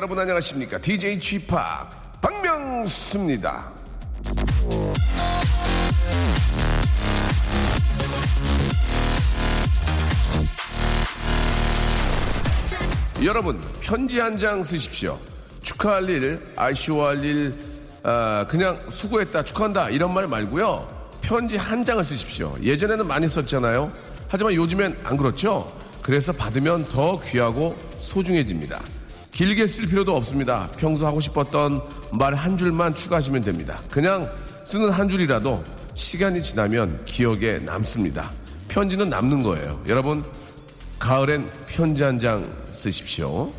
여러분 안녕하십니까? DJ Chip 박명수입니다. 여러분 편지 한 장 쓰십시오. 축하할 일, 아쉬워할 일, 아, 그냥 수고했다, 축하한다 이런 말 말고요. 편지 한 장을 쓰십시오. 예전에는 많이 썼잖아요. 하지만 요즘엔 안 그렇죠. 그래서 받으면 더 귀하고 소중해집니다. 길게 쓸 필요도 없습니다. 평소 하고 싶었던 말 한 줄만 추가하시면 됩니다. 그냥 쓰는 한 줄이라도 시간이 지나면 기억에 남습니다. 편지는 남는 거예요. 여러분 가을엔 편지 한 장 쓰십시오.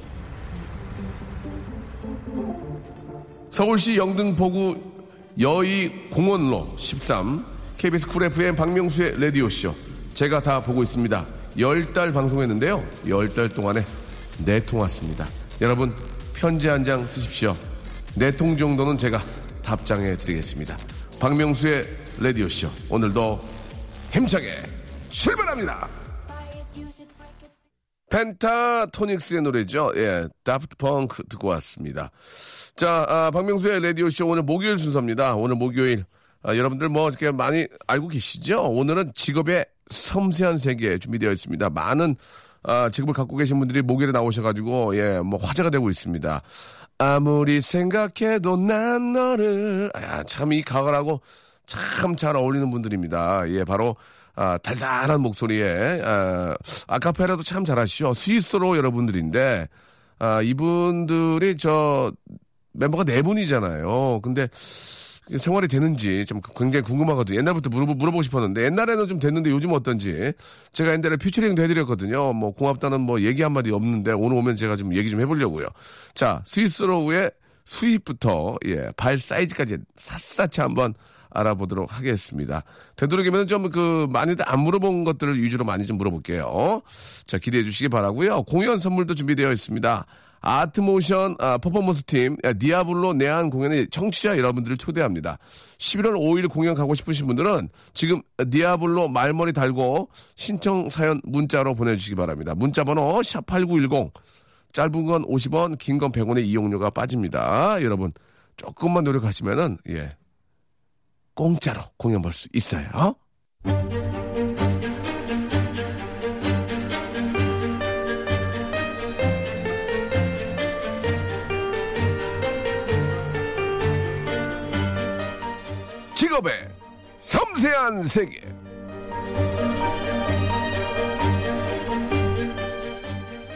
서울시 영등포구 여의 공원로 13 KBS 쿨 FM 박명수의 라디오쇼 제가 다 보고 있습니다. 열달 방송했는데요. 열달 동안에 네통 왔습니다. 여러분 편지 한 장 쓰십시오. 네 통 정도는 제가 답장해 드리겠습니다. 박명수의 라디오쇼 오늘도 힘차게 출발합니다. 펜타토닉스의 노래죠. 예, 다프트 펑크 듣고 왔습니다. 자, 아, 박명수의 라디오쇼 오늘 목요일 순서입니다. 오늘 목요일. 아, 여러분들 뭐 이렇게 많이 알고 계시죠? 오늘은 직업의 섬세한 세계 준비되어 있습니다. 많은 아, 직업을 갖고 계신 분들이 목요일에 나오셔가지고 예, 뭐 화제가 되고 있습니다. 아무리 생각해도 난 너를 아, 참이 가을하고 참 잘 어울리는 분들입니다. 예, 바로 아, 달달한 목소리에 아, 아카페라도 참 잘하시죠. 스위스로 여러분들인데 아, 이분들이 저 멤버가 네 분이잖아요. 근데 생활이 되는지 좀 굉장히 궁금하거든요. 옛날부터 물어보, 물어보고 싶었는데 옛날에는 좀 됐는데 요즘 어떤지 제가 옛날에 퓨처링도 해드렸거든요. 뭐 공합단은 뭐 얘기 한마디 없는데 오늘 오면 제가 좀 얘기 좀 해보려고요. 자 스위스로우의 수입부터 예, 발 사이즈까지 샅샅이 한번 알아보도록 하겠습니다. 되도록이면 좀 그 많이들 안 물어본 것들을 위주로 많이 좀 물어볼게요. 자 기대해 주시기 바라고요. 공연 선물도 준비되어 있습니다. 아트모션 아, 퍼포먼스 팀 아, 디아블로 내한 공연에 청취자 여러분들을 초대합니다. 11월 5일 공연 가고 싶으신 분들은 지금 디아블로 말머리 달고 신청 사연 문자로 보내주시기 바랍니다. 문자 번호 샵8910 짧은 건 50원 긴 건 100원의 이용료가 빠집니다. 여러분 조금만 노력하시면은 예 공짜로 공연 볼 수 있어요. 직업의 섬세한 세계.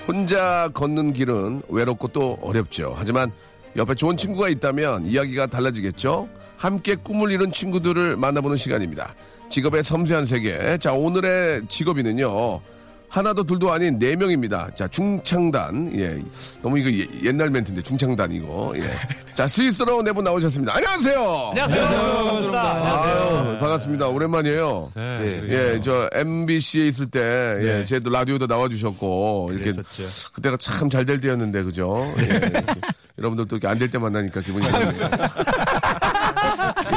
혼자 걷는 길은 외롭고 또 어렵죠. 하지만 옆에 좋은 친구가 있다면 이야기가 달라지겠죠. 함께 꿈을 이룬 친구들을 만나보는 시간입니다. 직업의 섬세한 세계. 자, 오늘의 직업인은요. 하나도 둘도 아닌 네 명입니다. 자, 중창단. 예. 너무 이거 예- 옛날 멘트인데 중창단 이거. 예. 자, 스위스로 네분 나오셨습니다. 안녕하세요. 안녕하세요. 반갑습니다. 아유, 반갑습니다. 오랜만이에요. 네. 예, 저 MBC에 있을 때, 예, 제 라디오도 나와 주셨고, 이렇게 그랬었죠. 그때가 참 잘 될 때였는데, 그죠? 예, 여러분들도 이렇게 안 될 때 만나니까 기분이 좋네요.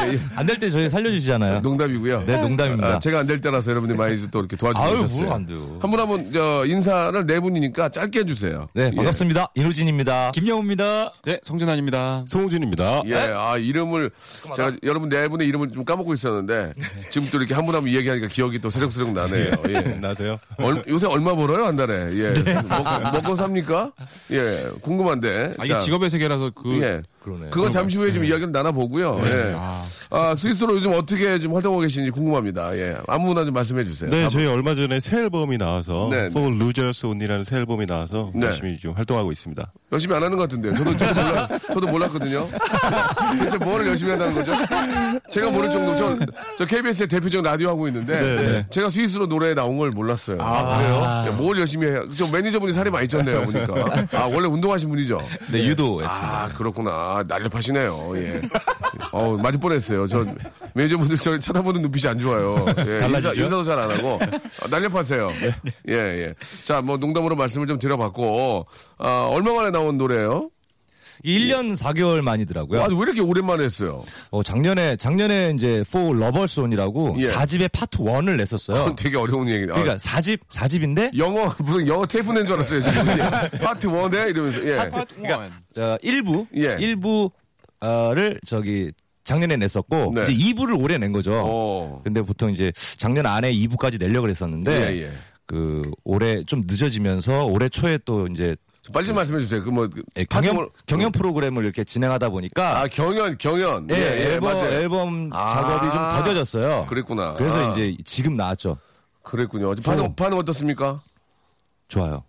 예, 예, 안될 때 저희 살려주시잖아요. 농담이고요. 네, 농담입니다. 아, 제가 안 될 때라서 여러분들이 많이 또 이렇게 도와주셨어요. 뭐안 돼요. 한 분 한 분, 저, 인사를 네 분이니까 짧게 해주세요. 네, 예. 반갑습니다. 이누진입니다. 김영우입니다. 네, 성준환입니다. 송우진입니다. 예, 아, 이름을, 제가 여러분 네 분의 이름을 좀 까먹고 있었는데, 지금 또 이렇게 한 분 한분 얘기하니까 기억이 또 새록새록 나네요. 예. 나세요? 얼- 요새 얼마 벌어요, 한 달에? 예. 먹고, 먹고 삽니까? 예. 궁금한데. 아, 이게 직업의 세계라서 그 예. 그러네요. 그건 잠시 후에 좀 이야기를 나눠보고요. 예. 아, 스위스로 요즘 어떻게 좀 활동하고 계신지 궁금합니다. 예. 아무나 좀 말씀해 주세요. 네, 아, 저희 얼마 전에 새 앨범이 나와서 네, For Losers Only라는 새 앨범이 나와서 네. 열심히 좀 활동하고 있습니다. 열심히 안 하는 것 같은데. 저도, 저도, 몰라, 저도 몰랐거든요. 대체 뭐를 열심히 한다는 거죠? 제가 모를 정도, 저, 저 KBS의 대표적 라디오 하고 있는데, 네. 제가 스위스로 노래에 나온 걸 몰랐어요. 아, 그래요? 야, 뭘 열심히 해요? 저 매니저분이 살이 많이 쪘네요, 보니까. 아, 원래 운동하신 분이죠? 네, 유도했습니다. 아, 그렇구나. 아, 날렵하시네요. 예. 어 맞을 뻔했어요. 저 매니저분들 저 쳐다보는 눈빛이 안 좋아요. 예, 인사, 인사도 잘 안 하고 어, 날렵하세요. 예, 예. 자, 뭐 농담으로 말씀을 좀 드려봤고 아, 얼마 만에 나온 노래예요? 1년 4개월 만이더라고요. 아니 왜 이렇게 오랜만에 했어요? 어, 작년에 작년에 이제 For Lovers Only라고 예. 4집의 파트 1을 냈었어요. 그건 되게 어려운 얘기다. 그러니까 4집 4집인데 영어 무슨 영어 테이프 낸 줄 알았어요 지금 예. 파트 1에 이러면서 예. 그러니까 어, 1부 예. 1부 를 저기 작년에 냈었고 네. 이제 2부를 올해 낸 거죠. 어. 근데 보통 이제 작년 안에 2부까지 내려고 했었는데 예, 예. 그 올해 좀 늦어지면서 올해 초에 또 이제 빨리 좀 말씀해 주세요. 그뭐 예, 경연 경연 프로그램을 이렇게 진행하다 보니까 아 경연 경연 예, 예, 예, 앨범 맞아요. 앨범 아. 작업이 좀 더뎌졌어요. 그랬구나. 그래서 아. 이제 지금 나왔죠. 그랬군요. 반응 반응 어떻습니까? 좋아요.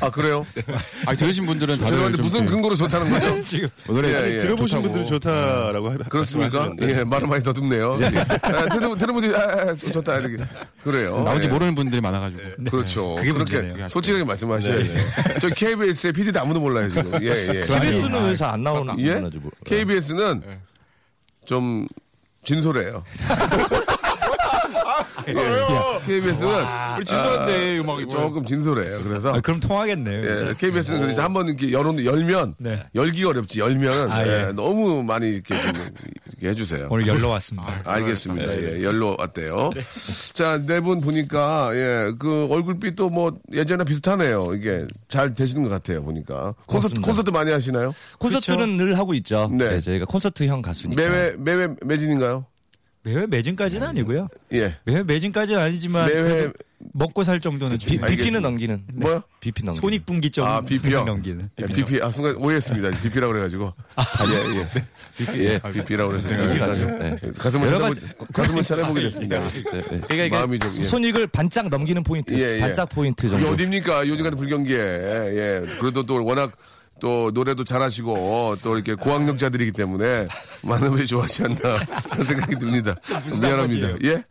아 그래요? 아 들으신 분들은 다들 죄송한데 좀 무슨 이렇게 근거로 좋다는 거죠? 지금 노래 예, 예. 들어보신 좋다고. 분들은 좋다라고 하- 그렇습니까? 말씀하시는데 예, 말을 많이 더듬네요. 아, 들으면 들으면 아, 아, 좀 좋다 이렇게 그래요. 나온지 예. 모르는 분들이 많아가지고. 그렇죠. 그게 그렇게 문제네요. 솔직하게 말씀하셔야죠. 저 KBS의 PD도 아무도 몰라요 지금. 예, 예. KBS는 왜 잘 안 나오는 예? KBS는 예. 좀 진솔해요. 예. KBS는 우리 진솔한데 음악이 뭐. 조금 진솔해요. 그래서 아, 그럼 통하겠네요. 예, KBS는 그래서 한번 이렇게 열어 열면 네. 열기가 어렵지 열면 아, 예, 예. 너무 많이 이렇게, 좀 이렇게 해주세요. 오늘 열러 왔습니다. 알겠습니다. 예, 열로 왔대요. 자, 네 분 보니까, 예, 그 얼굴빛도 뭐 예전에 비슷하네요. 이게 잘 되시는 것 같아요. 보니까. 콘서트, 고맙습니다. 콘서트 많이 하시나요? 콘서트는 늘 하고 있죠. 네. 네. 저희가 콘서트형 가수니까. 매회, 매회 매진인가요? 매회 매진까지는 아니고요. 예. 매회 매진까지는 아니지만 매회, 먹고 살 정도는 비, 좀 BP는 넘기는. 뭐요? BP 넘기는. 손익분기점 아, BP요? 넘기는. 예, BP, 아, 순간 오해했습니다. BP라고 그래가지고. 아, 예, 예. BP, 예, BP라고 그래서. 생각이 제가 네. 예, 가슴을 찾아보게, 가슴을 찾아보게 됐습니다. 네. 그러니까 이게 마음이 좀, 예. 손익을 반짝 넘기는 포인트. 예, 예. 반짝 포인트 이게 정도. 어딥니까? 요즘 같은 불경기에. 예. 그래도 또 워낙 또 노래도 잘하시고 또 이렇게 고학력자들이기 때문에 많은 분이 좋아하지 않나 그런 생각이 듭니다. 미안합니다. 예?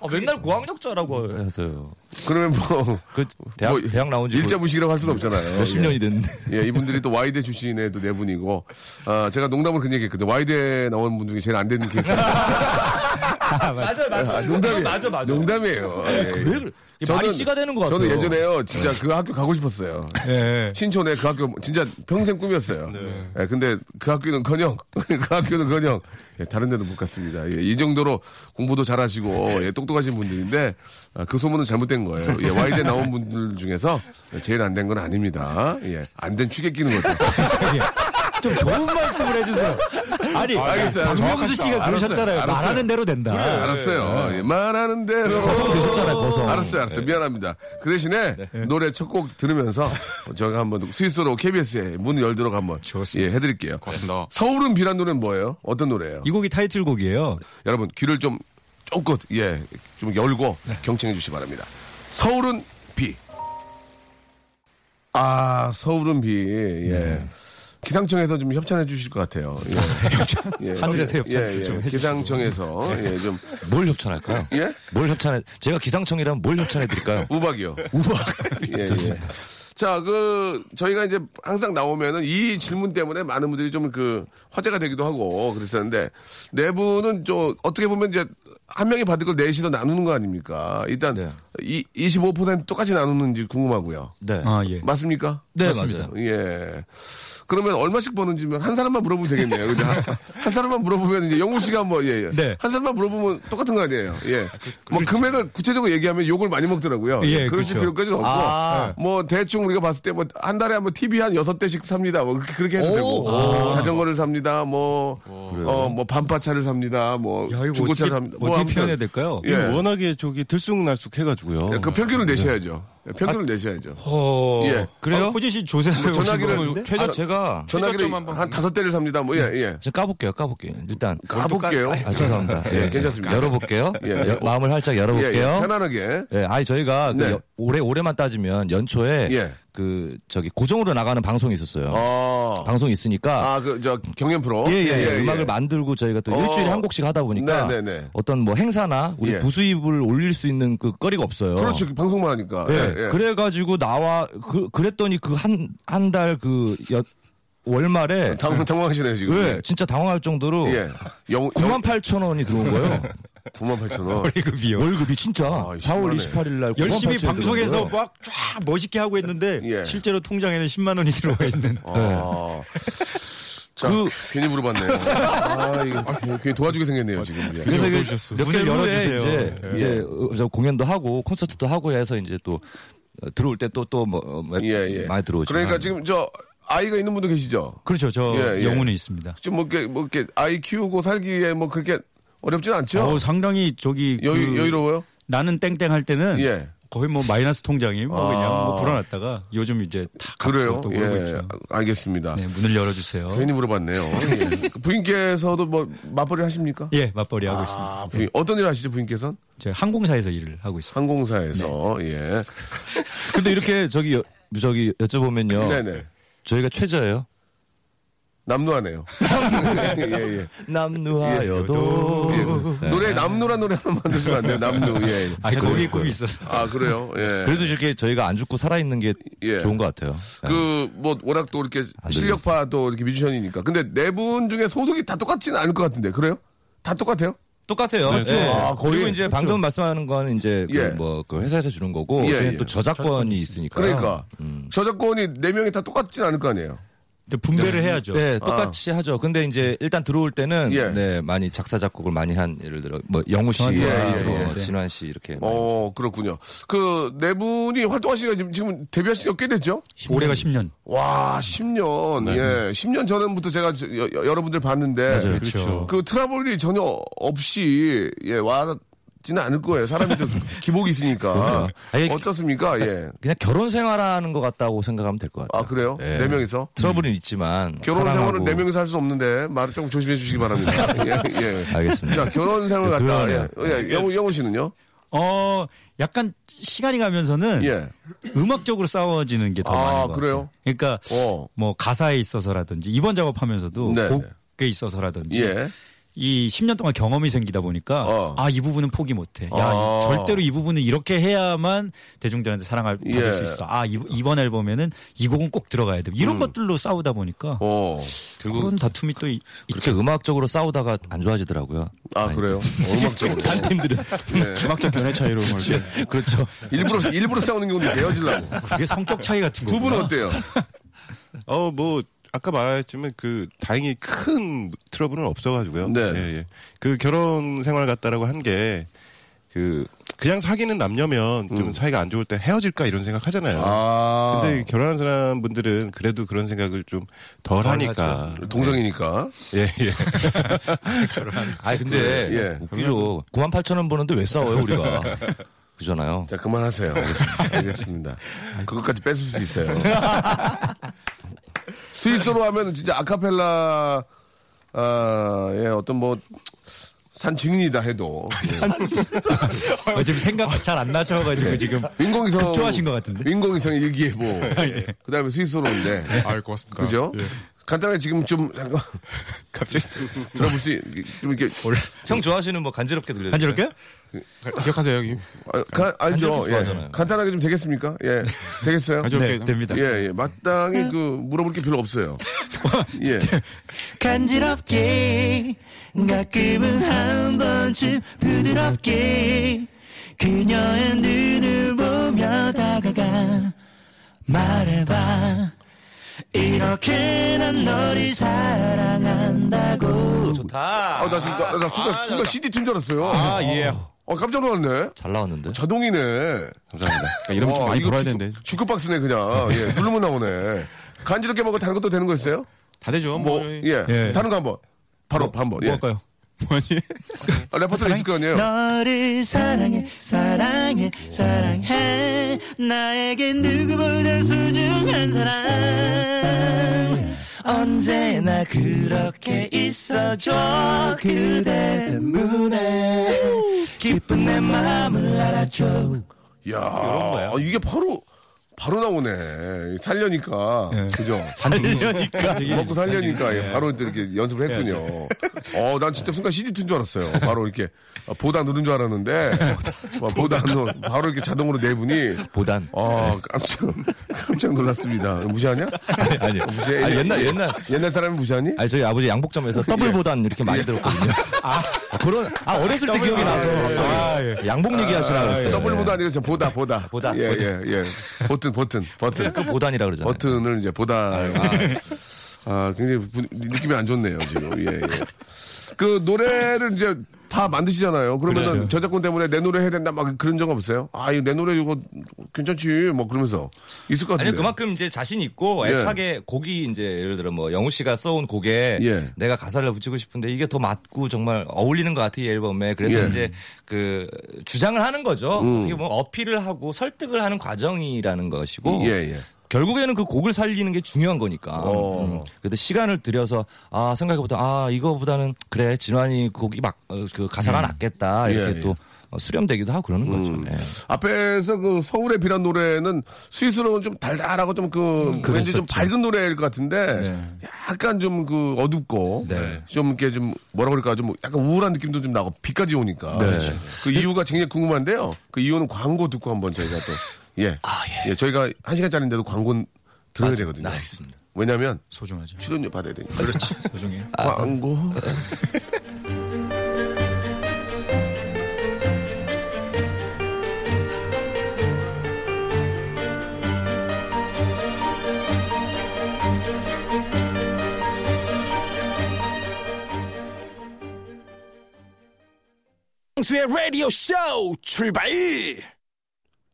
어, 맨날 고학력자라고 해서요. 그러면 뭐, 그 대학 뭐 대학 나온 지 일자 무식이라고 할 수는 없잖아요. 몇십 예. 년이 됐는데. 예, 이분들이 또 와이대 출신의 또 네 분이고, 아, 제가 농담을 그런 얘기 했거든요. 와이대 나온 분 중에 제일 안 되는 케이스. 맞아요, 맞아요. 아, 농담이에요. 맞아, 맞아. 농담이에요. 예. 왜 그래? 말이 씨가 되는 것 같아요. 저는 예전에요, 진짜 그 학교 가고 싶었어요. 예. 신촌에 그 학교 진짜 평생 꿈이었어요. 예, 근데 그 학교는 커녕, 그 학교는 커녕, 예, 다른 데는 못 갔습니다. 예, 이 정도로 공부도 잘하시고, 예, 똑똑하신 분들인데, 아, 그 소문은 잘못된 거예요. 예, 와이대 나온 분들 중에서 제일 안 된 건 아닙니다. 예, 안 된 취객 끼는 거죠. 좀 좋은 말씀을 해주세요. 아니, 알겠어요. 박명수 씨가 알았어요. 그러셨잖아요. 알았어요. 말하는 대로 된다. 알았어요. 예, 말하는 대로. 거성 되셨잖아요, 거성. 알았어요, 알았어요. 미안합니다. 그 대신에 노래 첫 곡 들으면서 제가 한번 스위스로 KBS에 문을 열도록 한번 예, 해드릴게요. 고맙습니다. 서울은 비란 노래는 뭐예요? 어떤 노래예요? 이 곡이 타이틀곡이에요. 여러분 귀를 좀 쫑긋 예, 좀 열고 경청해 주시기 바랍니다. 서울은 비. 아, 서울은 비. 예. 기상청에서 좀 협찬해 주실 것 같아요. 예. 예. 하늘에서 협찬 예, 예. 좀. 기상청에서 예, 좀뭘 협찬할까요? 예? 뭘 협찬해? 제가 기상청이라면 뭘 협찬해 드릴까요? 우박이요. 우박. 예, 예. 자, 그, 저희가 이제 항상 나오면은 이 질문 때문에 많은 분들이 좀 그 화제가 되기도 하고 그랬었는데 네 분은 좀 어떻게 보면 이제 한 명이 받을 걸 넷이서 나누는 거 아닙니까? 일단 네. 이, 25% 똑같이 나누는지 궁금하고요. 네. 아, 예. 맞습니까? 네, 맞습니다. 맞아요. 예. 그러면 얼마씩 버는지 한 사람만 물어보면 되겠네요. 그죠? 한, 한 사람만 물어보면 이제 영우 씨가 뭐, 예, 예. 네. 한 사람만 물어보면 똑같은 거 아니에요. 예. 뭐 금액을 구체적으로 얘기하면 욕을 많이 먹더라고요. 예, 그러실 그렇죠. 필요까지는 없고. 아. 뭐 대충 우리가 봤을 때 뭐 한 달에 한번 TV 한 여섯 대씩 삽니다. 뭐 그렇게, 그렇게 해도 되고. 자전거를 삽니다. 뭐, 어, 뭐 반파차를 삽니다. 뭐 야, 중고차를 삽니다. 뭐 어떻게 아무튼. 표현해야 될까요? 예. 워낙에 저기 들쑥날쑥 해 가지고요. 그 평균을 내셔야죠. 평균을 내셔야죠. 어, 예. 그래요? 호진 씨 조세 뭐 전화기를 최저 제가 전화기를 한 다섯 대를 삽니다. 뭐, 예, 예. 저 까볼게요, 까볼게요. 일단 가볼게요. 아, 죄송합니다. 예, 괜찮습니다. 열어볼게요. 예, 예. 여- 마음을 활짝 예, 열어볼게요. 예. 편안하게. 예, 아니 저희가 그 네. 여- 올해 올해만 따지면 연초에 예. 그 저기 고정으로 나가는 방송이 있었어요. 어. 방송이 있으니까 아, 그, 저, 경연 프로? 예, 예, 음악을 만들고 저희가 또 어. 일주일에 한 곡씩 하다 보니까 네, 네, 네. 어떤 뭐 행사나 우리 예. 부수입을 올릴 수 있는 그 거리가 없어요. 그렇죠. 방송만 하니까. 예, 예, 예. 그래가지고 나와 그 그랬더니 그 한 한 달그 월말에 당, 당황하시네요, 지금. 왜 진짜 당황할 정도로 예. 영, 9만 8천 원이 들어온 거예요. 9만 8천 원. 월급이요. 월급이 진짜 아, 4월 심하네. 28일 날 9만 열심히 8천이 들어온 방송에서. 막 쫙 멋있게 하고 있는데 예. 실제로 통장에는 10만 원이 들어와 있는. 아. 자, 그- 괜히 물어봤네요. 아, 이거 괜히 도와주게 생겼네요, 지금. 예. 그래서 이게 도와주셨어. 몇 개월 문을 후에 열어주세요. 이제, 예. 이제 어, 저 공연도 하고 콘서트도 하고 해서 이제 또 어, 들어올 때 또 또뭐 예, 예. 많이 들어오죠. 그러니까 지금 저 아이가 있는 분도 계시죠? 그렇죠. 저 예, 예. 영혼이 있습니다. 지금 뭐 이렇게, 뭐 이렇게 아이 키우고 살기에 뭐 그렇게 어렵진 않죠? 어, 상당히 저기 여유, 그 여유로워요? 나는 땡땡 할 때는 예. 거의 뭐 마이너스 통장이 뭐 아. 그냥 뭐 불어났다가 요즘 이제 다 그래요? 또 예. 있죠. 알겠습니다. 네, 문을 열어주세요. 괜히 물어봤네요. 예. 부인께서도 뭐 맞벌이 하십니까? 예, 맞벌이 하고 있습니다. 아, 부인. 어떤 일 하시죠, 부인께서는? 제가 항공사에서 일을 하고 있습니다. 항공사에서, 네. 예. 근데 이렇게 저기 여- 저기 여쭤보면요. 네네. 저희가 최저예요. 남루하네요. 예, 예. 남루하여도 예. 노래, 남루란 노래 하나 만드시면 안 돼요, 남루, 예. 아, 거기 꿈이 있어서. 아, 그래요? 예. 그래도 이렇게 저희가 안 죽고 살아 있는 게 예. 좋은 것 같아요. 그, 뭐, 워낙 또 이렇게 안 실력파 또 이렇게 뮤지션이니까. 근데 네 분 중에 소득이 다 똑같지는 않을 것 같은데. 그래요? 다 똑같아요? 똑같아요. 그렇죠. 예. 아, 그리고 이제 방금 말씀하는 건 이제 예. 그 뭐그 회사에서 주는 거고 예, 저희는 예. 또 저작권이 있으니까. 그러니까. 음. 저작권이 네 명이 다 똑같지는 않을 거 아니에요? 근데 분배를 해야죠. 네, 똑같이 하죠. 근데 이제 일단 들어올 때는 아. 예. 네, 많이 작사 작곡을 많이 한 예를 들어 뭐 영우 씨, 예, 예, 뭐 예. 진환 씨 이렇게 어, 그렇군요. 그 네 분이 활동하시기가 지금, 지금 데뷔하신 지가 꽤 됐죠? 올해가 10년. 와, 10년. 예. 10년 전부터 제가 저- 여, 여러분들 봤는데. 맞아요. 그렇죠. 그 트러블이 전혀 없이, 예, 와 지는 않을 거예요. 사람이 또 기복이 있으니까. 아니, 어떻습니까? 예. 그냥 결혼 생활하는 것 같다고 생각하면 될 것 같아요. 아, 그래요? 예. 네 명이서? 트러블은 있지만 결혼 사랑하고. 생활은 네 명이서 할 수 없는데, 말을 조금 조심해 주시기 바랍니다. 예, 예. 알겠습니다. 자, 결혼 생활 갔다. 예. 그러네요. 예. 영우, 영우 씨는요? 어, 약간 시간이 가면서는 예. 음악적으로 싸워지는 게더 아, 많은 것 그래요? 같아요. 그러니까 어. 뭐 가사에 있어서라든지 이번 작업하면서도 네, 곡에 있어서라든지 예. 이 10년 동안 경험이 생기다 보니까 어. 아이 부분은 포기 못해. 야 아. 이- 절대로 이 부분은 이렇게 해야만 대중들한테 사랑을 받을 예. 수 있어. 아 이, 이번 앨범에는 이 곡은 꼭 들어가야 돼. 이런 것들로 싸우다 보니까 음. 어. 그런 다툼이 또 이- 그렇게 음악적으로 싸우다가 안 좋아지더라고요. 아, 그래요? 어, 음악적으로. 한 팀들은 예. 음악적 견해 차이로 뭐 이렇게. 그렇죠. 일부러, 일부러 싸우는 경우도 헤어지려고. 그게 성격 차이 같은 거. 두 분은 어때요? 어, 뭐, 아까 말했지만 그, 다행히 큰 트러블은 없어가지고요. 네. 예, 예. 그 결혼 생활 같다라고 한 게, 그, 그냥 사귀는 남녀면 좀 사이가 안 좋을 때 헤어질까 이런 생각 하잖아요. 음. 아. 근데 결혼한 사람 분들은 그래도 그런 생각을 좀 덜 하니까. 동성이니까. 예, 예. 아 근데 예. 웃기죠. 9만 8천 원 버는데 왜 싸워요 우리가? 그잖아요. 자, 그만하세요. 알겠습니다. 알겠습니다. 그것까지 뺏을 수 있어요. 스위스로 하면 진짜 아카펠라, 아, 예, 어떤 뭐, 산 증인이다 해도. 예. 어, 지금 생각 잘 안 나셔가지고 지금 민공이성. 급조하신 것 같은데. 민공이성 일기예보. 그 다음에 스위스로 인데. 아, 고맙습니다. 그죠? 간단하게 지금 좀, 잠깐. 갑자기 들어볼 수, 있- 좀 이렇게. 형 좋아하시는 뭐 간지럽게 들려요. 간지럽게? 가- 기억하세요, 여기. 아, 가, 알죠? 간지럽게 예. 간단하게 좀 되겠습니까? 예. 되겠어요? 간지럽게. 네, 됩니다. 예, 예. 마땅히 그, 물어볼 게 별로 없어요. 예. 간지럽게 가끔은 한 번쯤 부드럽게 그녀의 눈을 보며 다가가 말해봐 이렇게 난 너를 사랑한다고 좋다. 아, 나 지금, 나, 나 순간, 순간 CD 튼줄 알았어요. 아 예. 어, 깜짝 놀랐네. 잘 나왔는데. 자동이네. 감사합니다. 그러니까 이러면 좀 와, 많이 이거 벌어야 주- 되는데. 주크박스네, 그냥. 예, 누르면 나오네. 간지럽게 먹고 다른 것도 되는 거 있어요? 다 되죠. 뭐, 뭐. 예. 예. 다른 거 한번. 바로 한번. 예. 뭐 할까요? 뭐니? 아, 레퍼토리 있을 거 아니에요? 너를 사랑해 사랑해 사랑해 나에게 누구보다 소중한 사랑 언제나 그렇게 있어줘 그대 때문에 기쁜 내 마음을 알아줘 이야. 아, 이게 바로, 바로 나오네. 살려니까. 그죠? 살려니까. 먹고 살려니까 예, 바로 이렇게 연습을 했군요. 어, 난 진짜 순간 CD 튼줄 알았어요. 바로 이렇게 어, 보다 누른 줄 알았는데 누 바로 이렇게 자동으로 네 분이 보단. 어 깜짝 깜짝 놀랐습니다. 무시하냐? 아니, 아니요. 무시해? 아, 옛날, 옛날. 옛날 사람이 무시하니? 아니, 저희 아버지 양복점에서 더블 보단 이렇게 많이 들었거든요. 아, 그런, 아, 어렸을 때 기억이 나서. 갑자기 양복 얘기하시나 그랬어요. 더블보다 아니라 저 보다 보다 보다, 예. 예 예. 버튼 버튼 버튼 그 보단이라 그러잖아요. 버튼을 이제 보다. 아, 아, 굉장히 분- 느낌이 안 좋네요, 지금. 예, 예. 그 노래를 이제 다 만드시잖아요. 그러면은. 저작권 때문에 내 노래 해야 된다 막 그런 적 없어요? 아, 이거 내 노래 이거 괜찮지. 뭐 그러면서. 있을 것 같은데. 아니 그만큼 이제 자신 있고 예. 애착에 곡이 이제 예를 들어 뭐 영우 씨가 써온 곡에 예. 내가 가사를 붙이고 싶은데 이게 더 맞고 정말 어울리는 것 같아 이 앨범에 그래서 예. 음. 이제 그 주장을 하는 거죠 어떻게 보면 어필을 하고 설득을 하는 과정이라는 것이고 예, 예. 결국에는 그 곡을 살리는 게 중요한 거니까. 어. 음. 그래도 시간을 들여서 아 생각해보다 아 이거보다는 그래 진환이 곡이 막 그 가사가 낫겠다 이렇게 예, 예. 또 어, 수렴되기도 하고 그러는 거죠. 네. 앞에서 그 서울의 비란 노래는 스위스로는 좀 달달하고 좀그 왠지 좀. 밝은 노래일 것 같은데 네. 약간 좀 그 어둡고 네. 좀 이렇게 좀 뭐라 그럴까 좀 약간 우울한 느낌도 좀 나고 비까지 오니까 그 이유가 굉장히 궁금한데요. 그 이유는 광고 듣고 한번 저희가 또 예. 예. 저희가 한 시간짜리인데도 광고 들어야 되거든요. 네, 알겠습니다. 왜냐면 소중하죠. 출연료 받아야 되니까. 그렇지. 소중해요. 광고. 박명수의 라디오 쇼 출발!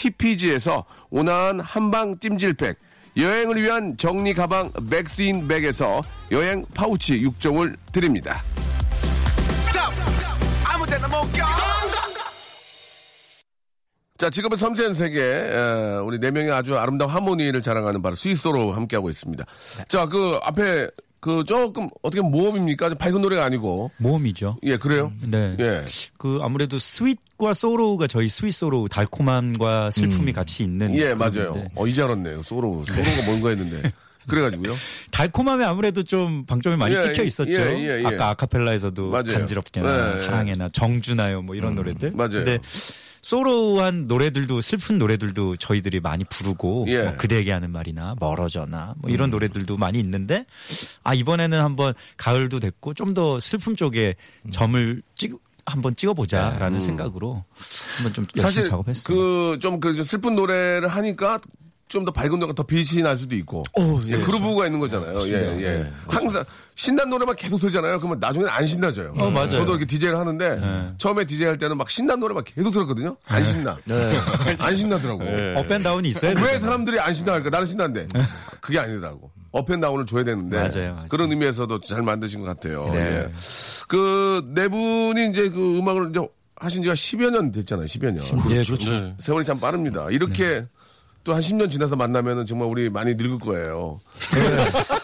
TPG에서 온화한 한방 찜질팩, 여행을 위한 정리 가방 맥스인 백에서 여행 파우치 6종을 드립니다. 자, 지금은 섬세한 세계, 에, 우리 네 명의 아주 아름다운 하모니를 자랑하는 바로 스윗소로우 함께하고 있습니다. 자, 그 앞에 그 조금 어떻게 모험입니까? 밝은 노래가 아니고. 모험이죠. 예, 그래요? 네. 예. 그 아무래도 sweet과 sorrow가 저희 스윗 소로우 달콤함과 슬픔이 같이 있는 예, 맞아요. 건데 어, 이제 알았네요. Sorrow. Sorrow가 뭔가 했는데. 그래가지고요. 달콤함에 아무래도 좀 방점이 많이 예, 찍혀 있었죠. 예, 예, 예. 아까 아카펠라에서도 맞아요. 간지럽게나 예, 예. 사랑해나 정주나요 뭐 이런 노래들. 맞아요. 근데 sorrow한 노래들도 슬픈 노래들도 저희들이 많이 부르고 예. 음. 뭐 그대에게 하는 말이나 멀어져나 뭐 이런 노래들도 많이 있는데 아 이번에는 한번 가을도 됐고 좀 더 슬픔 쪽에 음. 점을 찍 한번 찍어보자라는 생각으로 한번 좀 열심히 사실 작업했어요. 그좀그 슬픈 노래를 하니까 좀 더 밝은 노래가 더 빛이 날 수도 있고. 예, 그루브가 있는 거잖아요. 예, 예. 항상 신난 노래만 계속 들잖아요. 그러면 나중에는 안 신나져요. 어, 맞아요. 저도 이렇게 DJ를 하는데 처음에 DJ 할 때는 막 신난 노래만 계속 들었거든요. 안 신나. 안 신나더라고. up and down이 있어야 왜. 사람들이 안 신나할까? 나는 신난데. 그게 아니더라고. 업앤다운을 줘야 되는데. 맞아요, 맞아요. 그런 의미에서도 잘 만드신 것 같아요. 네. 예. 그, 네 분이 이제 그 음악을 이제 하신 지가 10여 년 됐잖아요. 10여 년. 예, 그렇죠. 세월이 참 빠릅니다. 이렇게 또 한 10년 지나서 만나면은 정말 우리 많이 늙을 거예요.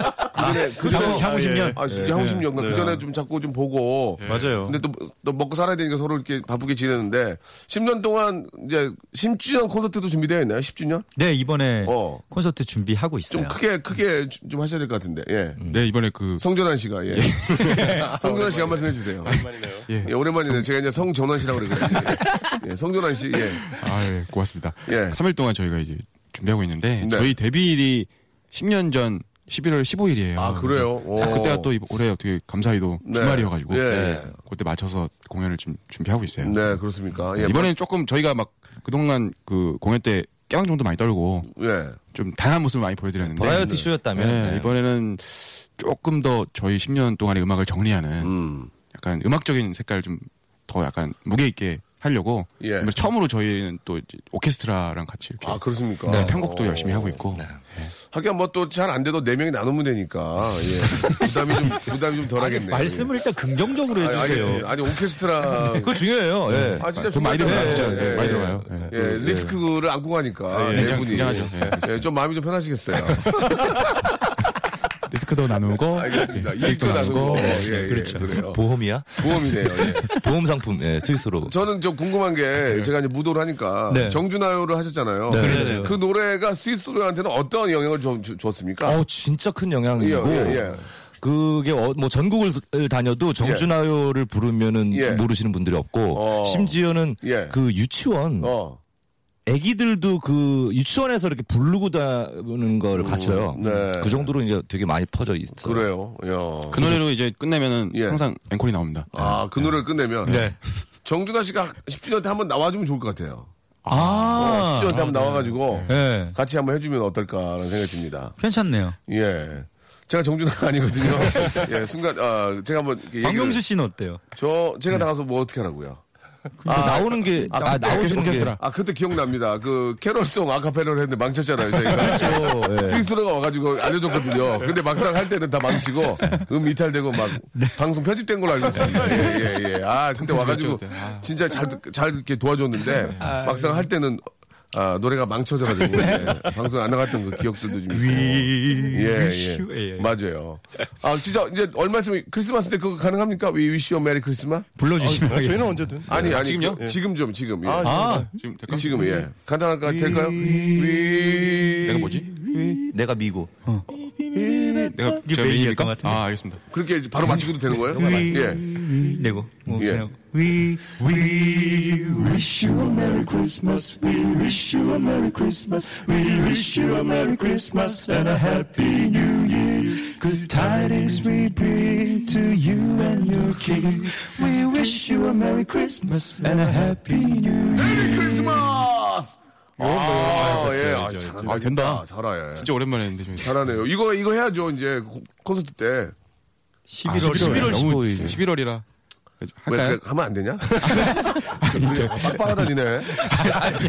그전에, 그 전에, 향후 10년. 아, 진짜 향후 10년. 그 전에 좀 자꾸 좀 보고. 맞아요. 근데 또, 또 먹고 살아야 되니까 서로 이렇게 바쁘게 지내는데 10년 동안 이제 10주년 콘서트도 준비되어 있나요? 10주년? 네 이번에 어. 콘서트 준비하고 있어요. 좀 크게, 크게 주- 좀 하셔야 될 것 같은데. 예. 네, 이번에 그, 성전환 씨가, 예. 성전환 씨가 한 말씀 해주세요. 예. 예, 오랜만이네. 제가 이제 성전환 씨라고 그러거든요. 예, 성전환 씨, 예. 아, 예, 고맙습니다. 예. 3일 동안 저희가 이제 준비하고 있는데, 네. 저희 데뷔일이 10년 전 11월 15일이에요. 아, 그래요? 오. 그때가 또 올해 어떻게 감사히도 네. 주말이어가지고, 예. 네, 그때 맞춰서 공연을 지금 준비하고 있어요. 네, 그렇습니까? 예. 이번에는 조금 저희가 막 그동안 그 공연 때 깨방정도 많이 떨고, 예. 좀 다양한 모습을 많이 보여드렸는데, 버라이어티 쇼였다면 네, 네. 이번에는 조금 더 저희 10년 동안의 음악을 정리하는 음. 약간 음악적인 색깔을 좀더 약간 무게 있게 하려고 예. 처음으로 저희는 또 오케스트라랑 같이 이렇게 아, 그렇습니까? 네, 편곡도 열심히 하고 있고 하긴 뭐 또 잘 안 돼도 네 명이 나누면 되니까 예. 부담이 좀 부담이 좀 덜하겠네요. 말씀을 일단 긍정적으로 아니, 해주세요. 알겠습니다. 아니 오케스트라 그거 중요해요. 예. 아 진짜 돈 많이 중요하잖아요. 들어가요. 예, 네, 많이 예. 들어가요. 예. 예, 리스크를 안고 가니까 네 굉장히- 분이. 예. 예, 좀 마음이 좀 편하시겠어요. 리스크도 나누고 알겠습니다. 예, 이익도 나누고 예, 예, 그렇죠. 그래요. 보험이야? 보험이네요. 예. 보험 상품 예, 스위스로. 저는 좀 궁금한 게 제가 이제 무도를 하니까 네. 정준하요를 하셨잖아요. 네. 그 노래가 스위스로한테는 어떤 영향을 주, 주, 줬습니까? 어 진짜 큰 영향이고. 예, 예, 예. 그게 어, 뭐 전국을 다녀도 정준하요를 부르면은 예. 모르시는 분들이 없고 어. 심지어는 예. 그 유치원 어. 애기들도 그 유치원에서 이렇게 부르고 다니는 걸 봤어요. 네. 그 정도로 이제 되게 많이 퍼져 있어요. 그래요. 야. 그 노래로 이제 끝내면은 예. 항상 앵콜이 나옵니다. 아, 그 노래를 끝내면 네. 정준하 씨가 10주년 때 한번 나와주면 좋을 것 같아요. 아, 어, 10주년 때 한번 나와가지고 네. 같이 한번 해주면 어떨까라는 생각이 듭니다. 괜찮네요. 예. 제가 정준하가 아니거든요. 예, 순간, 아, 제가 한번. 박명수 씨는 어때요? 저, 제가 나가서 뭐 어떻게 하라고요? 아, 나오는 게 아, 그때 나오시는 게 오케스트라. 아, 그때 기억납니다. 그, 캐롤송 아카펠라를 했는데 망쳤잖아요, 저희가. 그렇죠. 예. 스위스로가 와가지고 알려줬거든요. 근데 막상 할 때는 다 망치고, 음 이탈되고 막, 방송 편집된 걸로 알고 있습니다. 예, 예, 예. 아, 그때 와가지고, 그때. 아. 진짜 잘, 잘 이렇게 도와줬는데, 막상 할 때는, 아, 노래가 망쳐져가지고, 예, 방송 안 나갔던 그 기억들도 좀 있고. 예, 예. 예. 맞아요. 아, 진짜, 이제 얼마 있으면 크리스마스 때 그거 가능합니까? We wish you a merry Christmas? 불러주시면 저희는 하겠습니다. 언제든. 아니, 아니. 지금요? 그, 지금 좀, 지금. 예. 아, 지금 될까? 지금, 예. 간단할까, 될까요? 위. 내가 뭐지? 내가 미고. 내가 이게 제가 메인이었던 메인입니까? 것 같은데. 아 알겠습니다. 그렇게 바로 맞추고도 되는 거예요? 예. 내고. 뭐 예. 그냥 We wish you a Merry Christmas. We wish you a Merry Christmas. We wish you a Merry Christmas and a Happy New Year. Good tidings we bring to you and your king. We wish you a Merry Christmas and a Happy New Year. 크리스마스! 아, 예. 아, 잘한다. 아, 된다. 잘해. 진짜 오랜만에 했는데 저희. 잘하네요. 이거, 이거 해야죠, 이제. 고- 콘서트 때. 11월 11월 15일. 11월이라 왜, 할까요? 그래, 하면 안 되냐? 빡빡하다니네.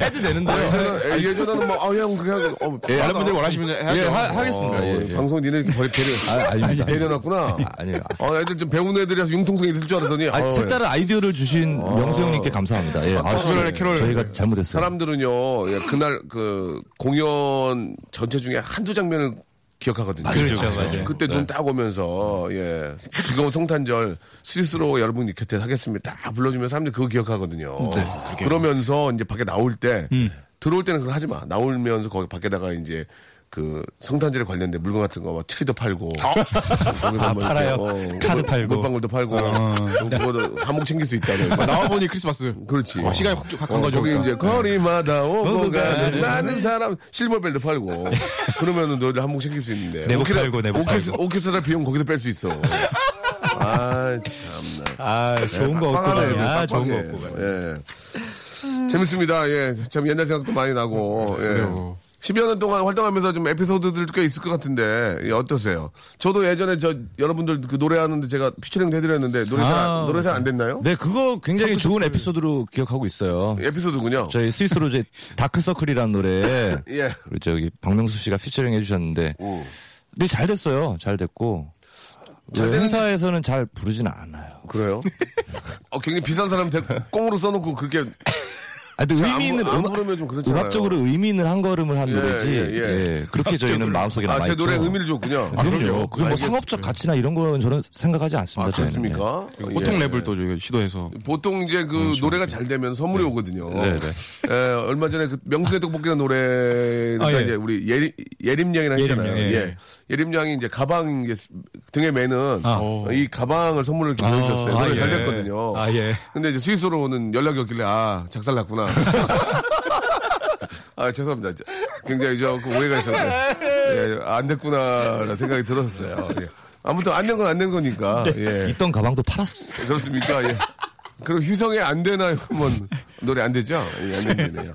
해도 되는데요. 예전에는, 예전에는 뭐, 아, 형, 그냥, 어, 예, 여러분들 원하시면 해야죠. 예, 하, 하겠습니다. 어, 예, 예. 방송 니네 버리, 배려, 아, 아닙니다. 배려놨구나. 아니요. 어, 애들 좀 배운 애들이라서 융통성이 있을 줄 알았더니. 아, 어, 색다른 아이디어를 주신 명수 형님께 감사합니다. 예. 아, 캐롤, 캐롤. 저희가 잘못했어요. 사람들은요, 예, 그날 그 공연 전체 중에 한두 장면을 기억하거든요. 그렇죠, 맞아요. 그때 눈 딱 오면서, 예, 즐거운 성탄절 스위스로 여러분 곁에 하겠습니다. 딱 불러주면 사람들이 그거 기억하거든요. 그러면서 이제 밖에 나올 때, 들어올 때는 그거 하지 마. 나오면서 거기 밖에다가 이제 그 성탄절에 관련된 물건 같은 거, 막 트리도 팔고. 거기다 뭐 팔아요? 이렇게, 카드 물- 팔고. 물방울도 팔고. 그거도 한몫 챙길 수 있다는. 나와 보니 크리스마스. 그렇지. 아, 시간이 확, 확간 어, 거죠. 거기. 이제 거리마다 오고 오고 가는 가는 많은 사람 실버벨도 팔고 그러면은 너희들 한몫 챙길 수 있는데 내복 오케라- 팔고, 내복 오케스, 팔고. 오케스트라 비용 거기서 뺄 수 있어 아 참나 아, 좋은 거 가냐. 아, 좋은 거 가냐. 예. 재밌습니다 예참 옛날 생각도 많이 나고 예. 그래요. 10여 년 동안 활동하면서 좀 에피소드들 꽤 있을 것 같은데 예, 어떠세요? 저도 예전에 저 여러분들 그 노래하는데 제가 피처링도 해드렸는데 노래 잘 안- 아, 노래 잘 안 됐나요? 네, 그거 굉장히 좋은 에피소드로 기억하고 있어요. 에피소드군요. 저희 스위스로 이제 다크서클이라는 노래 예. 우리 저기 박명수 씨가 피처링 해주셨는데 오. 근데 잘 됐어요. 잘 됐고 잘 되는- 회사에서는 잘 부르진 않아요. 그래요? 어, 굉장히 비싼 사람 데 꽁으로 써놓고 그렇게 아, 근데 안 의미 있는 부- 안 음악, 부르면 좀 그렇잖아요. 음악적으로 의미 있는 한 걸음을 한 예, 노래지. 예, 예. 예, 그렇게 저희는 마음속에 아, 남아 있죠. 제 노래 의미를 줬군요. 아, 그럼요. 그게 뭐. 상업적 가치나 이런 건 저는 생각하지 않습니다. 아. 그렇습니까? 예. 랩을 또 시도해서. 보통 이제 그 노래가 잘 되면 선물이 오거든요. 네, 네. 예, 얼마 전에 그 명수의 떡볶이라는 노래가 아, 예. 이제 우리 예림, 예림양이라 했잖아요. 예림양, 예. 예. 예림양이 이제 가방 이제 등에 매는 아. 이 가방을 선물을 보내주셨어요. 아, 노래 예. 잘 됐거든요. 아, 예. 근데 이제 스위스로는 연락이 없길래 아 작살났구나. 아 죄송합니다. 저- 굉장히 저그 오해가 있었는데 예, 안 됐구나라는 생각이 들었어요. 예. 아무튼 안 된 건 안 된 거니까. 예. 있던 가방도 팔았어. 그렇습니까? 예. 그럼 휴성에 안 되나요? 한번 노래 안 되죠? 예, 안 되네요.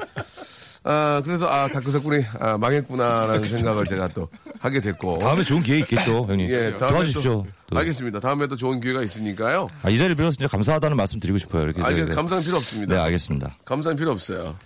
아, 그래서 아 다크서클이 아, 망했구나라는 생각을 제가 또 하게 됐고. 다음에 좋은 기회 있겠죠, 형님. 예, 다음에 도와주십시오. 또, 알겠습니다. 다음에 또 좋은 기회가 있으니까요. 아, 이 자리를 빌어서 진짜 감사하다는 말씀 드리고 싶어요. 이렇게. 아, 이게 네, 감사는 필요 없습니다. 네, 알겠습니다. 감사는 필요 없어요.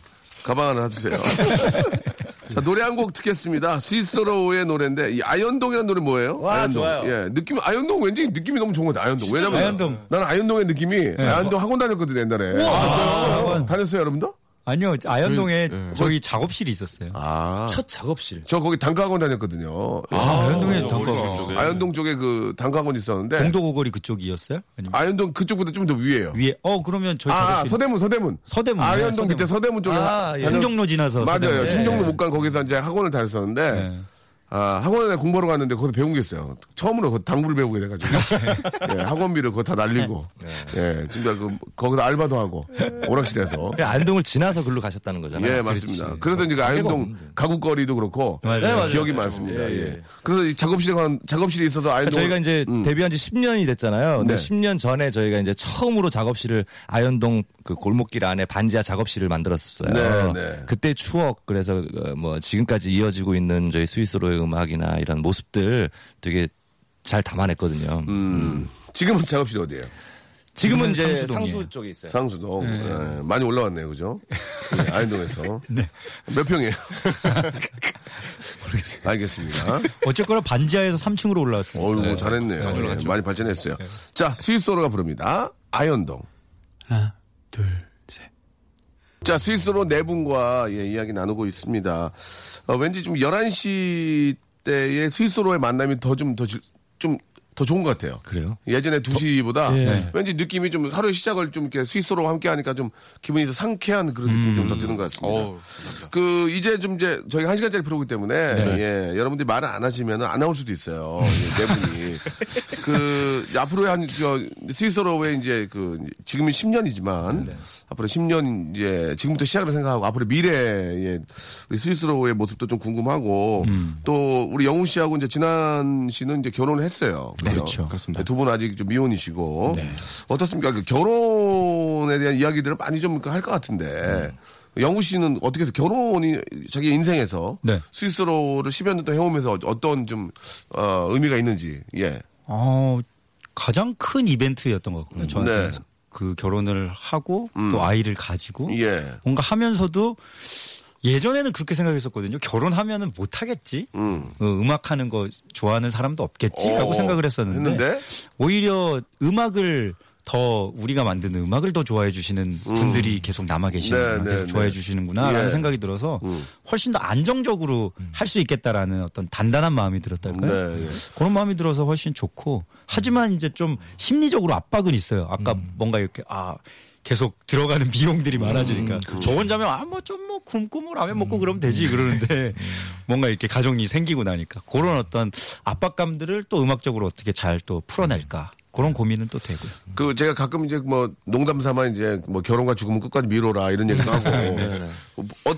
가방 하나 놔주세요. 자, 노래 한 곡 듣겠습니다. 스위스로의 노래인데, 이 아현동이라는 노래 뭐예요? 와, 아현동. 좋아요. 예, 느낌, 아현동 왠지 느낌이 너무 좋은 것 같아요, 아현동. 왜냐면. 아현동. 나는 아현동의 느낌이, 아현동 학원 다녔거든, 옛날에. 아, 다녔어요, 여러분도? 아니요, 아현동에 그, 예. 저기 작업실이 있었어요. 아. 첫 작업실. 저 거기 단과학원 다녔거든요. 예. 아, 아현동에 어, 단가 어렸을 적에. 아현동 쪽에 그 단과학원 있었는데. 공도고거리 그쪽이었어요? 아니면 아현동 그쪽보다 좀 더 위에요. 위에? 어, 그러면 저희 아, 작업실 서대문, 서대문. 서대문. 아현동 서대문. 밑에 서대문 쪽에. 아, 예. 충정로 지나서 맞아요. 서대문. 충정로 못 간 거기서 이제 학원을 다녔었는데. 네. 아, 학원에 공부하러 갔는데 거기서 배운 게 있어요. 처음으로 그 당구를 배우게 돼가지고. 예, 학원비를 그거 다 날리고. 예, 진짜 그, 거기서 알바도 하고. 오락실에서. 그 안동을 지나서 글로 가셨다는 거잖아요. 예, 맞습니다. 그렇지. 그래서 이제 그 아현동 없는데. 가구거리도 그렇고. 맞아요. 네, 맞아요. 기억이 많습니다. 예, 예. 예. 그래서 이 작업실에 관, 작업실이 있어서 아현동. 저희가 이제 데뷔한 지 10년이 됐잖아요. 근데 네. 10년 전에 저희가 이제 처음으로 작업실을 아현동 그 골목길 안에 반지하 작업실을 만들었었어요. 네, 네. 그때 추억 그래서 어, 뭐 지금까지 이어지고 있는 저희 스위스로 의 음악이나 이런 모습들 되게 잘 담아냈거든요. 음, 지금은 작업실이 어디예요? 지금은 지금은 이제 상수동이에요. 상수 쪽에 있어요. 상수동. 예, 많이 올라왔네요, 그죠? 예, 아현동에서. 몇 평이에요? 알겠습니다. 어쨌거나 반지하에서 3층으로 올라왔어요. 어이구, 잘했네요. 예, 많이 발전했어요. 자, 스위스로가 부릅니다. 아현동. 하나, 둘, 셋. 자, 스위스로 네 분과 예, 이야기 나누고 있습니다. 어, 왠지 좀 11시 때의 스위스로의 만남이 더 좀, 더, 지- 좀, 더 좋은 것 같아요. 그래요? 예전에 2시보다 예. 왠지 느낌이 좀 하루의 시작을 좀 이렇게 스위스로 함께 하니까 좀 기분이 더 상쾌한 그런 느낌이 좀더 드는 것 같습니다. 어우, 그 이제 좀 이제 저희가 한 시간짜리 프로그램이기 때문에 예, 여러분들이 말을 안 하시면 안 나올 수도 있어요. 예, 네 분이 그 앞으로 한저 스위스로의 이제 그 지금은 10년이지만 앞으로 10년 이제 지금부터 시작을 생각하고 앞으로 미래의 우리 스위스로의 모습도 좀 궁금하고 또 우리 영우 씨하고 이제 진한 씨는 이제 결혼을 했어요. 그렇죠. 그렇습니다. 두 분 아직 좀 미혼이시고 어떻습니까? 그 결혼에 대한 이야기들을 많이 좀 할 것 같은데 영우 씨는 어떻게 해서 결혼이 자기 인생에서 네. 스위스로를 10여 년 동안 해오면서 어떤 좀 어, 의미가 있는지 예. 어, 가장 큰 이벤트였던 것 같고요. 저한테 네. 그 결혼을 하고 또 아이를 가지고 예. 뭔가 하면서도 예전에는 그렇게 생각했었거든요. 결혼하면은 못 하겠지. 음. 악 하는 거 좋아하는 사람도 없겠지라고 어, 생각을 했었는데 했는데? 오히려 음악을 더 우리가 만드는 음악을 더 좋아해 주시는 분들이 계속 남아 계시는구나. 네, 네, 계속 네. 좋아해 주시는구나라는 예. 생각이 들어서 음. 훨씬 더 안정적으로 할수 있겠다라는 어떤 단단한 마음이 들었달까요? 네, 예. 그런 마음이 들어서 훨씬 좋고 하지만 이제 좀 심리적으로 압박은 있어요. 아까 뭔가 이렇게 아 계속 들어가는 비용들이 많아지니까. 저 혼자면 아뭐 좀 뭐 굶고 뭐 라면 먹고 그러면 되지 그러는데 뭔가 이렇게 가정이 생기고 나니까 그런 어떤 압박감들을 또 음악적으로 어떻게 잘 또 풀어낼까 그런 고민은 또 되고요. 그 제가 가끔 이제 뭐 농담 삼아 이제 뭐 결혼과 죽음은 끝까지 미뤄라 이런 얘기도 하고 어,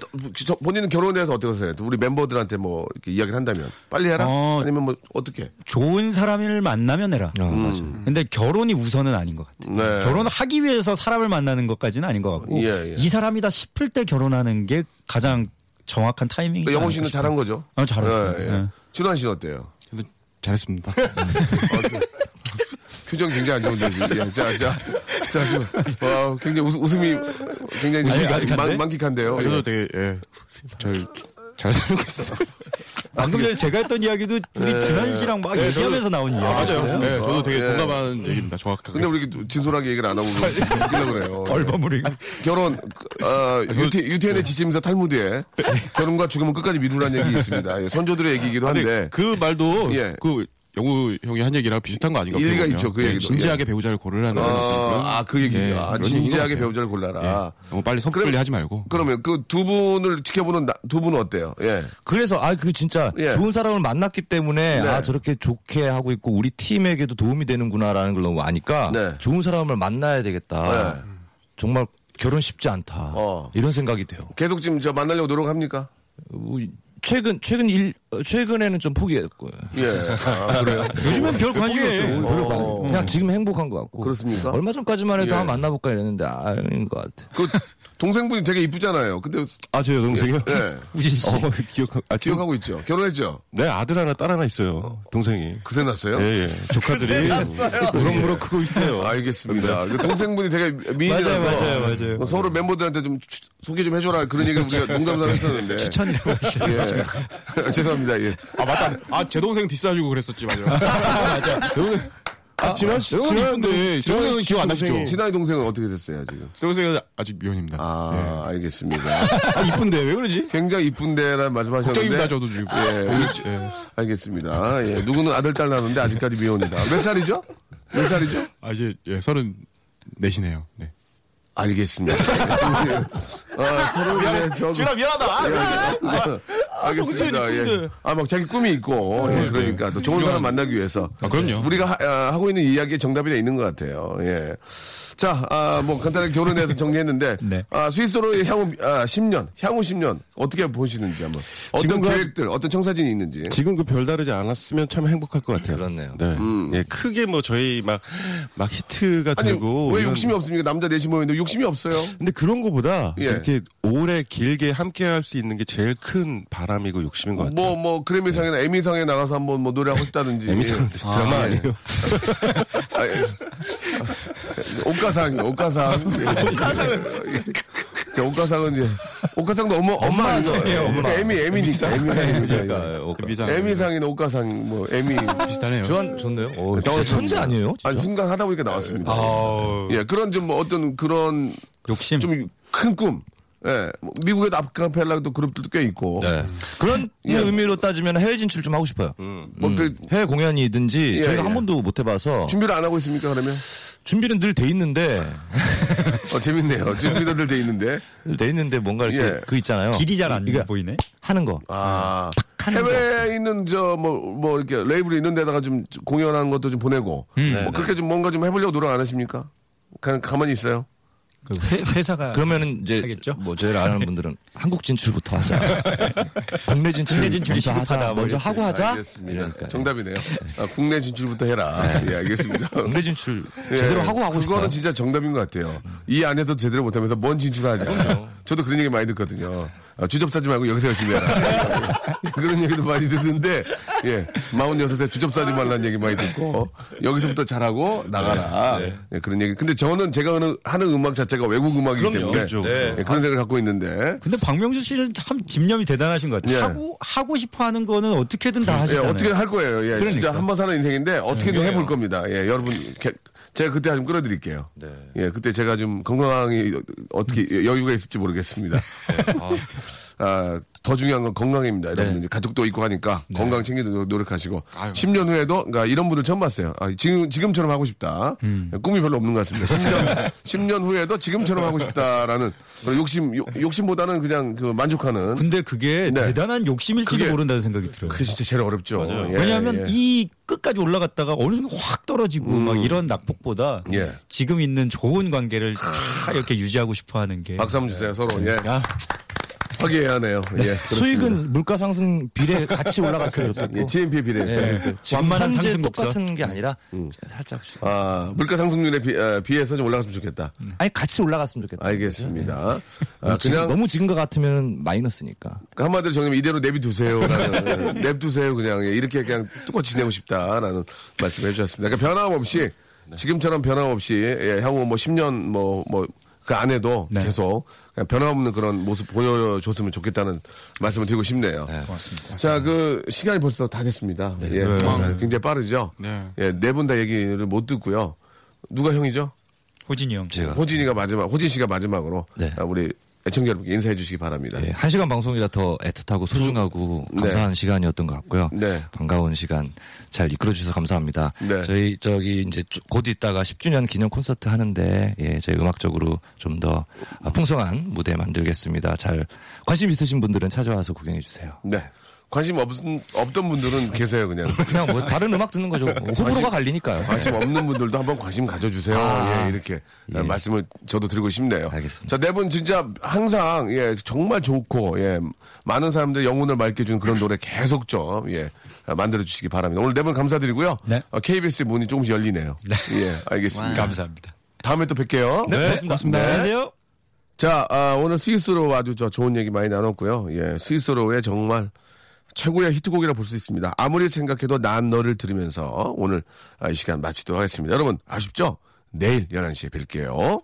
저, 본인은 결혼에 대해서 어떻게 하세요? 우리 멤버들한테 뭐 이렇게 이야기를 한다면 빨리 해라 어. 아니면 뭐 어떻게? 좋은 사람을 만나면 해라. 어, 맞아. 근데 결혼이 우선은 아닌 것 같아요. 네. 결혼을 하기 위해서 사람을 만나는 것까지는 아닌 것 같고 예, 예. 이 사람이다 싶을 때 결혼하는 게 가장 정확한 타이밍이지 그 영호 씨는. 잘한 거죠? 아, 잘했어요. 예, 예. 예. 진환 씨는 어때요? 저도 잘했습니다. 표정 굉장히 안 좋은데 지금. 예, 자, 자, 자 지금 와, 굉장히 웃, 웃음이 굉장히 아니, 만, 아직한데? 만끽한데요. 저도 예. 되게 예, 잘, 잘 살고 있어. 방금 전에 제가 했던 이야기도 우리 진환 씨랑 막 얘기하면서 나온 아, 맞아요. 예, 저도 되게 예. 동감하는 얘기입니다. 정확하게. 근데 우리 이렇게 진솔하게 얘기를 안 하고 웃기려 그래요. 얼버무리. 결혼, 어, 유태, 유태인의 지침서 탈무드에 결혼과 죽음은 끝까지 미루라는 얘기 있습니다. 예, 선조들의 얘기이기도 한데. 그 말도 예. 그 영우 형이 한 얘기랑 비슷한 거 아닌가? 일리가. 있죠, 그 예, 얘기도. 진지하게 배우자를 고르라는. 어, 그런- 아, 그 얘기요. 예, 아, 진지하게. 배우자를 골라라. 예, 너무 빨리 섣불리 하지 말고. 그러면 그 두 분을 지켜보는 나- 두 분은 어때요? 예. 그래서 아 그 진짜 예. 좋은 사람을 만났기 때문에 네. 아 저렇게 좋게 하고 있고 우리 팀에게도 도움이 되는구나라는 걸 너무 아니까 네. 좋은 사람을 만나야 되겠다. 네. 정말 결혼 쉽지 않다. 어. 이런 생각이 돼요. 계속 지금 저 만나려고 노력합니까? 어, 최근 최근 일 어, 최근에는 좀 포기했고요. 예. 아, 그래요? 요즘엔 별 관심이 없어요. 별로 관- 어. 그냥 지금 행복한 것 같고. 그렇습니까? 얼마 전까지만 해도 예. 한번 만나볼까 이랬는데 아닌 것 같아. 그 동생분이 되게 이쁘잖아요. 근데 아, 제 여동생이요? 예. 우진 씨. 어, 기억, 아, 기억하고 있죠. 결혼했죠. 네, 아들 하나, 딸 하나 있어요. 동생이. 그새 났어요. 예, 예. 조카들이 무럭무럭 크고 있어요. 알겠습니다. 그 동생분이 되게 미인이라서 맞아요, 맞아요, 맞아요. 서로 멤버들한테 좀 추- 소개 좀 해줘라 그런 얘기를 우리가 농담삼아 했었는데. 추천이라고 하시죠. 예. 죄송합니다. 예. 아 맞다. 아 제 동생 디스해주고 그랬었지 맞아. 맞아. 아, 지난, 시- 영원히 지난, 이쁜데 지난 영원히 기억 안 나시죠? 진아의 동생은 어떻게 됐어요 지금? 제 동생은 아직 미혼입니다. 아 알겠습니다. 아 이쁜데 왜 그러지? 굉장히 이쁜데라는 말씀하셨는데. 걱정입니다 저도 지금. 예, 예. 알겠습니다. 예, 누구는 아들 딸 낳았는데 아직까지 미혼이다. 몇 살이죠? 몇 살이죠? 아 이제 예 서른 넷이네요. 네. 알겠습니다. 아, 서로 네, 저 지훈아 미안하다. 알겠습니다. 예. 아, 막 자기 꿈이 있고, 예, 그러니까 또 좋은 사람 만나기 위해서. 아, 그럼요. 우리가 하, 고 있는 이야기에 정답이 있는 것 같아요. 예. 자, 아, 뭐 간단하게 결혼에 대해서 정리했는데, 네. 아, 스위스로의 향후 아, 10년, 향후 10년 어떻게 보시는지 한번. 어떤 지금과- 계획들, 어떤 청사진이 있는지. 지금 그 별다르지 않았으면 참 행복할 것 같아요. 그렇네요. 네. 예, 크게 뭐 저희 막, 막 히트가 음. 아니, 되고. 왜 이런- 욕심이 없습니까? 남자 넷이 모였는데 욕심이 없어요. 근데 그런 거보다 예. 이렇게 오래 길게 함께 할 수 있는 게 제일 큰 바람이고 욕심인 것 같아요. 뭐, 뭐, 그래미상이나 에미상에 나가서 한번 뭐 노래하고 싶다든지. 에미상 드라마 아, 아니에요? 아, 예. 아, 옷가상, 옷가상. 옷가상은. 옷가상은 이제, 옷가상도 엄마, 엄마 아니죠? 엄마. 에미, 에미니까. 에미상이니까. 미상. 에미상이나 옷가상, 뭐, 에미. 비슷하네요. 좋은 좋네요. 오, 진짜 나왔습니다. 천재 아니에요? 진짜? 아니, 순간 하다 보니까 나왔습니다. 아우, 예, 그런 좀 어떤 그런 욕심. 좀 큰 꿈. 예, 뭐 미국에도 아카펠라도 그룹들도 꽤 있고. 네. 그런 예. 의미로 따지면 해외 진출 좀 하고 싶어요. 뭐, 그, 해외 공연이든지 예, 저희가 예. 한 번도 못 해봐서 준비를 안 하고 있습니까, 그러면? 준비는 늘 돼 있는데 어, 재밌네요. 준비들 돼 있는데. 늘돼 있는데 뭔가 이렇게 예. 그 있잖아요. 길이 잘안 그러니까 보이네. 하는 거. 아. 하는 해외에 있는 저 뭐뭐 이렇게 레이블이 있는 데다가 좀 공연하는 것도 좀 보내고 뭐 그렇게 좀 뭔가 좀 해보려고 노력 안 하십니까? 그냥 가만히 있어요. 그 회, 회사가 그러면은 이제 하겠죠? 뭐 저희를 아는 분들은 한국 진출부터 하자. 국내 진출 국내 진출이. 시급하다, 뭐 먼저 이랬어요. 하고 하자. 알겠습니다. 이러니까요. 정답이네요. 아, 국내 진출부터 해라. 예, 알겠습니다. 국내 진출 예, 제대로 하고 하고 그거는 싶어요. 진짜 정답인 것 같아요. 이 안에서 제대로 못하면서 뭔 진출하자. 저도 그런 얘기 많이 듣거든요. 아, 주접 사지 말고 여기서 열심히 해라. 그런 얘기도 많이 듣는데, 예, 46세 주접 사지 말라는 얘기 많이 듣고, 여기서부터 잘하고 나가라. 예, 그런 얘기. 근데 저는 제가 하는, 하는 음악 자체가 외국 음악이기 때문에 그렇죠, 그렇죠. 예, 그런 생각을 갖고 있는데, 근데 박명수 씨는 참 집념이 대단하신 것 같아요. 예. 하고 하고 싶어 하는 거는 어떻게든 다 예, 하시잖아요. 어떻게 할 거예요. 예, 진짜 그러니까. 한번 사는 인생인데 어떻게든 해볼 겁니다. 예, 여러분 게- 제가 그때 좀 끌어드릴게요. 네. 예, 그때 제가 좀 건강이 어떻게 여유가 있을지 모르겠습니다. 아, 더 중요한 건 건강입니다. 여러분 네. 가족도 있고 하니까 건강 챙기도 노- 노력하시고 아유, 10년 후에도 그러니까 이런 분들 처음 봤어요. 아, 지금 지금처럼 하고 싶다. 꿈이 별로 없는 것 같습니다. 10년 10년 후에도 지금처럼 하고 싶다라는 욕심 욕- 욕심보다는 그냥 그 만족하는 근데 그게 네. 대단한 욕심일지도 그게- 모른다는 생각이 들어요. 그게 진짜 제일 어렵죠. 예, 왜냐하면 예. 이 끝까지 올라갔다가 어느 순간 확 떨어지고 막 이런 낙폭보다 예. 지금 있는 좋은 관계를 다 이렇게 유지하고 싶어 하는 게 박수 한번 주세요, 서로. 예. 아, 화기애애하네요. 예. 그렇습니다. 수익은 물가 상승 비례 같이 올라갔으면 좋겠고. 예, GNP에 비례해서. 예. 지금 완만한 현재 상승. 똑같은 게 아니라 살짝씩. 아, 물가 상승률에 비, 어, 비해서 좀 올라갔으면 좋겠다. 아니 같이 올라갔으면 좋겠다. 알겠습니다. 아, 뭐 지금 그냥 너무 지금 것 같으면 마이너스니까. 한마디로 정리하면 이대로 내비두세요라는 냅두세요 그냥 예, 이렇게 그냥 뚜고 지내고 싶다라는 말씀을 해주셨습니다. 그러니까 변함없이 지금처럼 변함없이 예, 향후 뭐 10년 뭐 뭐 그 안에도 네. 계속 변함없는 그런 모습 보여줬으면 좋겠다는 말씀을 드리고 싶네요. 고맙습니다. 자, 그 시간이 벌써 다 됐습니다. 예, 아, 굉장히 빠르죠. 네. 예, 네 분 다 얘기를 못 듣고요. 누가 형이죠? 호진이 형. 제가. 호진이가 마지막, 호진 씨가 마지막으로 네. 아, 우리 애청자 여러분께 인사해 주시기 바랍니다. 예, 한 시간 방송이라 더 애틋하고 소중하고 네. 감사한 시간이었던 것 같고요. 네. 반가운 시간 잘 이끌어 주셔서 감사합니다. 네. 저희 저기 이제 쭉- 곧 있다가 10주년 기념 콘서트 하는데 예, 저희 음악적으로 좀 더 풍성한 무대 만들겠습니다. 잘 관심 있으신 분들은 찾아와서 구경해 주세요. 네. 관심 없, 없던 분들은 계세요, 그냥. 그냥 뭐 다른 음악 듣는 거죠. 호불호가 갈리니까요. 관심 없는 분들도 한번 관심 가져주세요. 아. 예, 이렇게 예. 말씀을 저도 드리고 싶네요. 알겠습니다. 자, 네 분 진짜 항상, 예, 정말 좋고, 예, 많은 사람들 영혼을 맑게 해주는 그런 노래 계속 좀, 예, 만들어 주시기 바랍니다. 오늘 네 분 감사드리고요. 네. 어, KBS 문이 조금씩 열리네요. 예, 알겠습니다. 감사합니다. 다음에 또 뵐게요. 네, 고맙습니다. 네. 안녕히 계세요. 자, 아, 오늘 스위스로 아주 저 좋은 얘기 많이 나눴고요. 예, 스위스로의 정말 최고의 히트곡이라 볼 수 있습니다. 아무리 생각해도 난 너를 들으면서 오늘 아, 이 시간 마치도록 하겠습니다. 여러분, 아쉽죠? 내일 11시에 뵐게요.